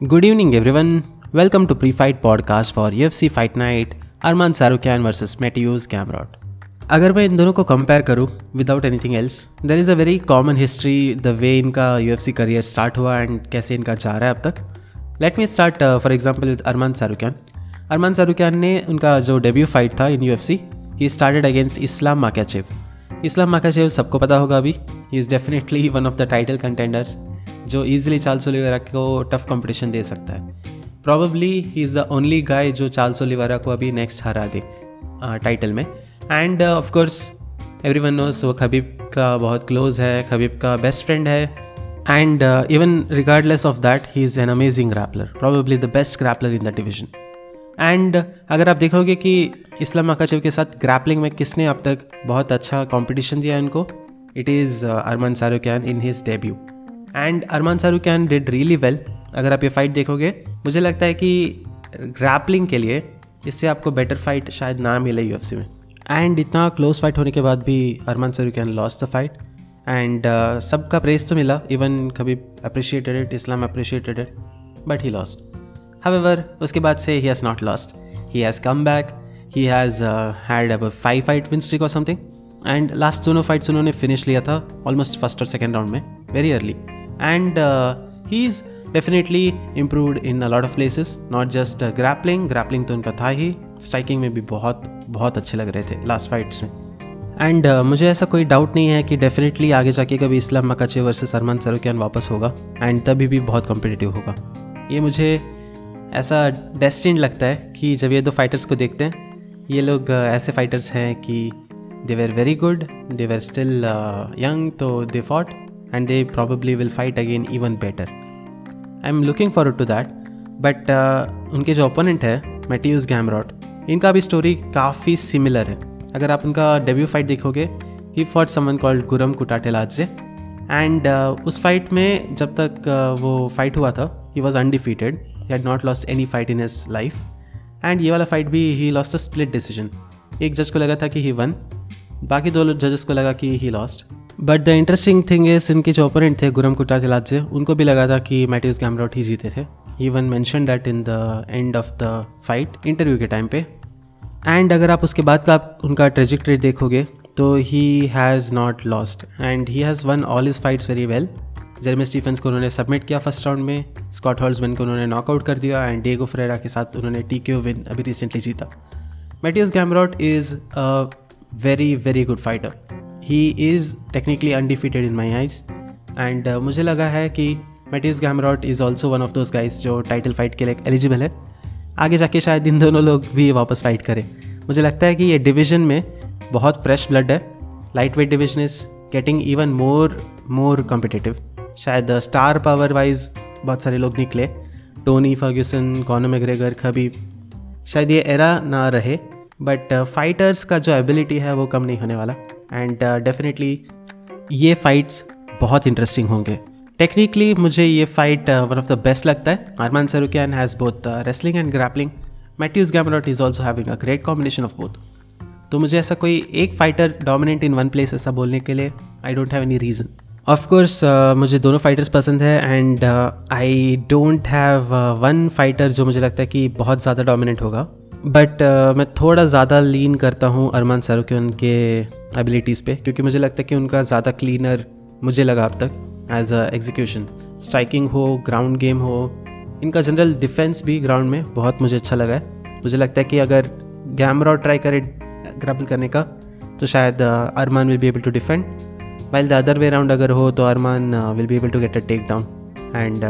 Good evening, everyone. Welcome to Pre-Fight Podcast for UFC Fight Night. Arman Sarukian versus Matthews Gamrot. अगर मैं इन दोनों को compare करूँ without anything else there is a very common history the way इनका UFC career start हुआ and कैसे इनका जा रहा है अब तक let me start for example with Arman Tsarukyan Arman Tsarukyan ने उनका जो डेब्यू फाइट था in U F C he started against Islam Makhachev Islam Makhachev सबको पता होगा अभी he is definitely one of the title contenders जो easily चाल सोलीवरा को टफ कंपटीशन दे सकता है। Probably he is the only guy जो चाल सोलीवरा को अभी नेक्स्ट हरा दे टाइटल में। And of course everyone knows वो खबीब का बहुत क्लोज है, खबीब का बेस्ट फ्रेंड है। And even regardless of that he is an amazing grappler probably the best grappler in the division and अगर आप देखोगे कि इस्लाम मकाचव के साथ ग्रैपलिंग में किसने अब तक बहुत अच्छा कॉम्पिटिशन दिया है इनको it is Arman Tsarukyan in his debut and Arman Tsarukyan did really well अगर आप ये फाइट देखोगे मुझे लगता है कि ग्रैपलिंग के लिए इससे आपको बेटर फाइट शायद ना मिले यू में। एंड इतना क्लोज फाइट होने के बाद भी Arman Tsarukyan lost the fight and सबका प्रेस तो मिला even Khabib appreciated it Islam appreciated it but he lost However, उसके बाद से he has not lost he has come back he has had अब five fight win streak or something. And last दोनों fights उन्होंने finish लिया था almost first और second round में very early and he is definitely improved in a lot of places not just grappling grappling तो उनका था ही। स्ट्राइकिंग में भी बहुत बहुत अच्छे लग रहे थे लास्ट फाइट्स में। एंड uh, मुझे ऐसा कोई डाउट नहीं है कि डेफिनेटली आगे जाके कभी इस्लाम मकाचे वर्सेस अरमान सरुकियान वापस होगा। एंड तभी भी बहुत कॉम्पिटिटिव होगा। ये मुझे ऐसा डेस्टिन लगता है कि जब ये दो फाइटर्स को देखते हैं ये लोग ऐसे फाइटर्स हैं कि they were very good they were still young तो they fought and they probably will fight again even better I am looking forward to that but उनके जो ओपोनेंट है मेटियूज गैमरॉट इनका भी स्टोरी काफ़ी सिमिलर है। अगर आप उनका डेब्यू फाइट देखोगे he fought someone called Guram Kutateladze and उस फाइट में जब तक uh, वो फाइट हुआ था he was undefeated he had not lost any fight in his life and ये वाला फाइट भी he lost a split decision एक जज को लगा था कि ही वन बाकी दो जजेस को लगा कि he lost but the interesting thing is इनके जो ओपोनेंट थे, गुरम कुटार से, उनको भी लगा था कि मैटिवस गैमरॉट ही जीते थे। He one mention that in the end of the fight interview के टाइम पे। एंड अगर आप उसके बाद का आप उनका ट्रेजिक्ट्री देखोगे तो he has not lost and he has won all his fights very well Jeremy Stephens को उन्होंने सबमिट किया फ़र्स्ट राउंड में। स्कॉट हॉल्समैन को उन्होंने नॉकआउट कर दिया। एंड डेगो फ्रेरा के साथ उन्होंने टी के विन अभी रिसेंटली जीता। Mateusz Gamrot is a very very good fighter he is technically undefeated in my eyes and मुझे लगा है कि Mateusz Gamrot is also one of those guys जो टाइटल फाइट के लिए एलिजिबल है। आगे जाके शायद इन दोनों लोग भी वापस फाइट करें। मुझे लगता है कि ये डिवीज़न में बहुत फ्रेश ब्लड है। Lightweight division is getting even more more competitive शायद स्टार पावर वाइज बहुत सारे लोग निकले। Tony Ferguson Conor McGregor Khabib शायद ये एरा ना रहे। बट फाइटर्स uh, का जो एबिलिटी है वो कम नहीं होने वाला। एंड डेफिनेटली uh, ये फाइट्स बहुत इंटरेस्टिंग होंगे। टेक्निकली मुझे ये fight one of the best लगता है। Arman Tsarukyan has both wrestling and grappling Mateusz Gamrot is also having a great combination of both तो मुझे ऐसा कोई एक fighter dominant in one place ऐसा बोलने के लिए I don't have any reason of course uh, मुझे दोनों फाइटर्स पसंद है and I don't have one fighter जो मुझे लगता है कि बहुत ज़्यादा डोमिनेंट होगा। बट uh, मैं थोड़ा ज़्यादा लीन करता हूँ अरमान सर के उनके एबिलिटीज़ पे क्योंकि मुझे लगता है कि उनका ज़्यादा क्लीनर मुझे लगा अब तक एज अ एग्जीक्यूशन स्ट्राइकिंग हो ग्राउंड गेम हो इनका जनरल डिफेंस भी ग्राउंड में बहुत मुझे अच्छा लगा है। मुझे लगता है कि अगर गैमरा ट्राई करे ग्रैपल करने का तो शायद Arman will be able to defend while the other way round अगर हो तो Arman will be able to get a take down and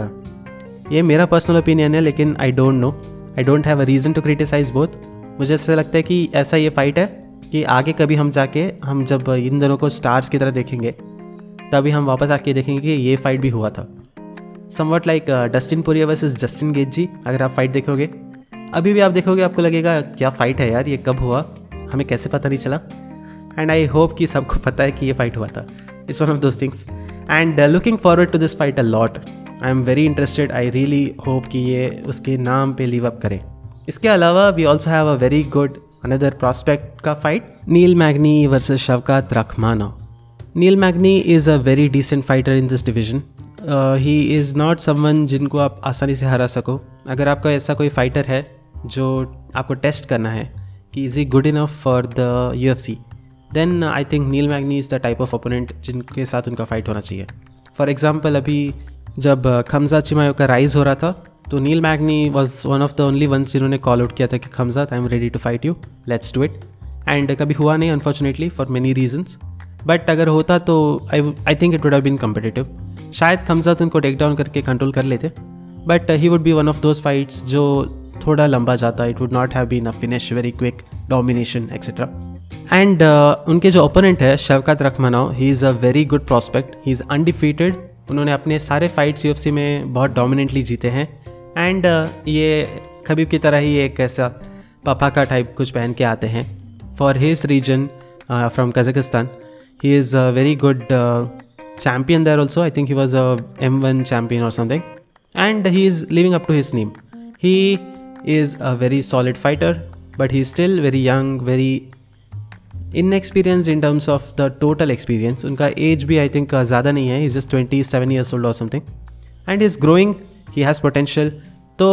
ये मेरा पर्सनल ओपिनियन है लेकिन I don't know I don't have a reason to criticise both मुझे ऐसा लगता है कि ऐसा ये फाइट है कि आगे कभी हम जाके, हम जब इन दोनों को स्टार्स की तरह देखेंगे, तभी हम वापस आके देखेंगे कि ये फाइट भी हुआ था। Somewhat like Dustin Poirier versus Justin Gaethje अगर आप फाइट देखोगे। अभी भी आप देखोगे, आपको लगेगा, क्या फ़ाइट है यार, ये कब हुआ? हमें कैसे पता नहीं चला। एंड आई होप कि सबको पता है कि ये फाइट हुआ था। It's one of those things and looking forward to this fight a lot I am very interested I really hope कि ये उसके नाम पे लिव अप करे। इसके अलावा we also have a very good another prospect का fight Neil Magny versus Shavkat Rakhmonov Neil Magny is a very decent fighter in this division he is not someone जिनको आप आसानी से हरा सको। अगर आपका ऐसा कोई फाइटर है जो आपको टेस्ट करना है कि is he good enough for the U F C then I think Neil Magny is the type of opponent जिनके साथ उनका फाइट होना चाहिए। फॉर एग्ज़ाम्पल अभी जब खमजा चिमायो का राइज हो रहा था तो Neil Magny was one of the only ones जिन्होंने कॉल आउट किया था कि, Khamzat I am ready to fight you let's do it and कभी हुआ नहीं unfortunately for many reasons but अगर होता तो I I think it would have been competitive शायद खमजात उनको टेक डाउन करके कंट्रोल कर लेते. But he would be one of those fights जो थोड़ा लंबा जाता. It would not have been a finish very quick domination etcetera and उनके जो ओपोनेंट है, Shavkat Rakhmonov he is a very good prospect he is undefeated उन्होंने अपने सारे फाइट सी में बहुत डोमिनेंटली जीते हैं। एंड uh, ये खबीब की तरह ही एक ऐसा पापा का टाइप कुछ पहन के आते हैं। For his region from Kazakhstan he is a very good champion there also I think he was a M one champion और something and he is living up to his name he is a very solid fighter but he is still very young very inexperienced in terms of the total experience उनका age भी I think ज़्यादा नहीं है. Is just twenty seven years old और something and is growing he has potential तो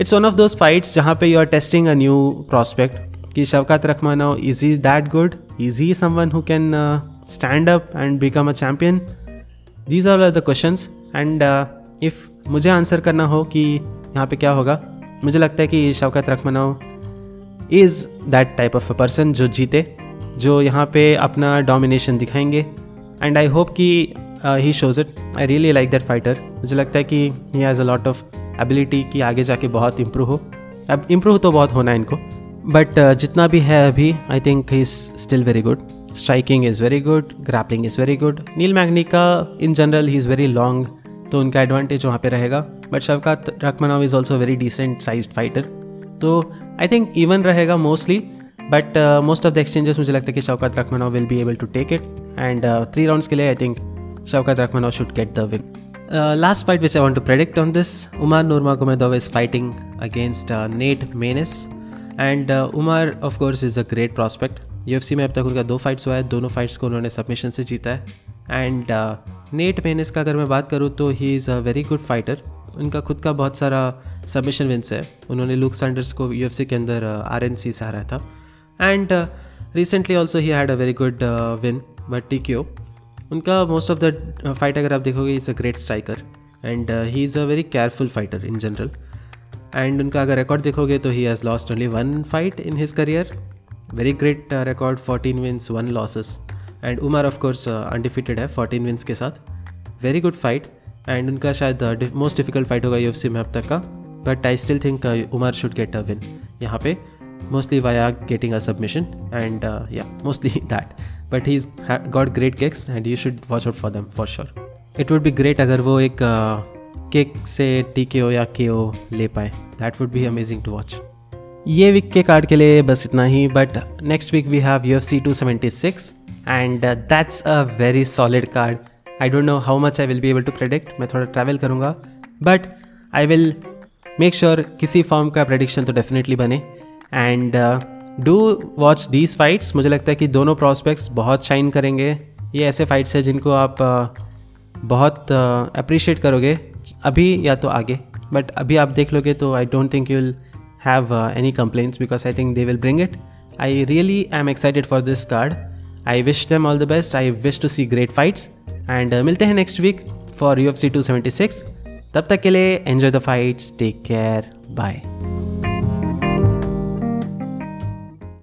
it's one of those fights जहाँ पे you are testing a new prospect कि Shavkat Rakhmonov is is that good is he someone who can stand up and become a champion these are the question and if मुझे answer करना हो कि यहाँ पे क्या होगा, मुझे लगता है कि Shavkat Rakhmonov is that type of a person जो जीते। जो यहाँ पे अपना डोमिनेशन दिखाएँगे। एंड आई होप कि he shows it I really like that fighter मुझे लगता है कि he has a lot of ability कि आगे जाके बहुत इम्प्रूव हो। अब इम्प्रूव तो बहुत होना है इनको। बट uh, जितना भी है अभी I think he is still very good striking is very good grappling is very good Neil Magny का in general he is very long तो उनका एडवांटेज वहाँ पे रहेगा। But Shavkat Rakhmonov is also very decent size fighter तो I think even रहेगा mostly but most of the exchanges मुझे लगता है कि Shavkat Rakhmonov will be able to take it and three rounds के लिए I think Shavkat Rakhmonov should get the win last fight which I want to predict on this Umar Nurmagomedov is fighting against Nate Maness and Umar of course is a great prospect U F C में अब तक उनका दो fights हुआ है, दोनों fights को उन्होंने सबमिशन से जीता है. एंड नेट मेनिस का अगर मैं बात करूँ तो he is a very good fighter उनका खुद का बहुत सारा सबमिशन विन्स है. उन्होंने लुक सैंडर्स को यू एफ़ सी के अंदर आर एन सी से हराया था. And recently also he had a very good win but T Q उनका मोस्ट ऑफ़ द फाइट अगर आप देखोगे is a great striker and he is a very careful fighter in general and उनका अगर record देखोगे तो he has lost only one fight in his career very great record fourteen wins one losses and Umar of course undefeated है fourteen wins के साथ. Very good fight and उनका शायद most difficult fight होगा U F C में अब तक का. But I still think Umar should get a win यहाँ पे. Mostly via getting a submission and या mostly that but he is got great kicks and you should watch out for them for sure it would be great अगर वो एक cake uh, से T के ओ या के ओ ले पाए that would be amazing to watch ये वीक के कार्ड के लिए बस इतना ही but next week we have U F C two seventy six and that's a very solid card I don't know how much I will be able to predict मैं थोड़ा travel करूँगा but I will make sure किसी form का prediction तो definitely बने. And do watch these fights मुझे लगता है कि दोनों प्रॉस्पेक्ट्स बहुत शाइन करेंगे। ये ऐसे फाइट्स हैं जिनको आप uh, बहुत अप्रिशिएट uh, करोगे अभी या तो आगे। बट अभी आप देख लोगे तो I don't think you will have any complain because I think they will bring it I really I am excited for this card I wish them all the best I wish to see great fights and मिलते हैं next week for U F C two seventy six तब तक के लिए enjoy the fights take care bye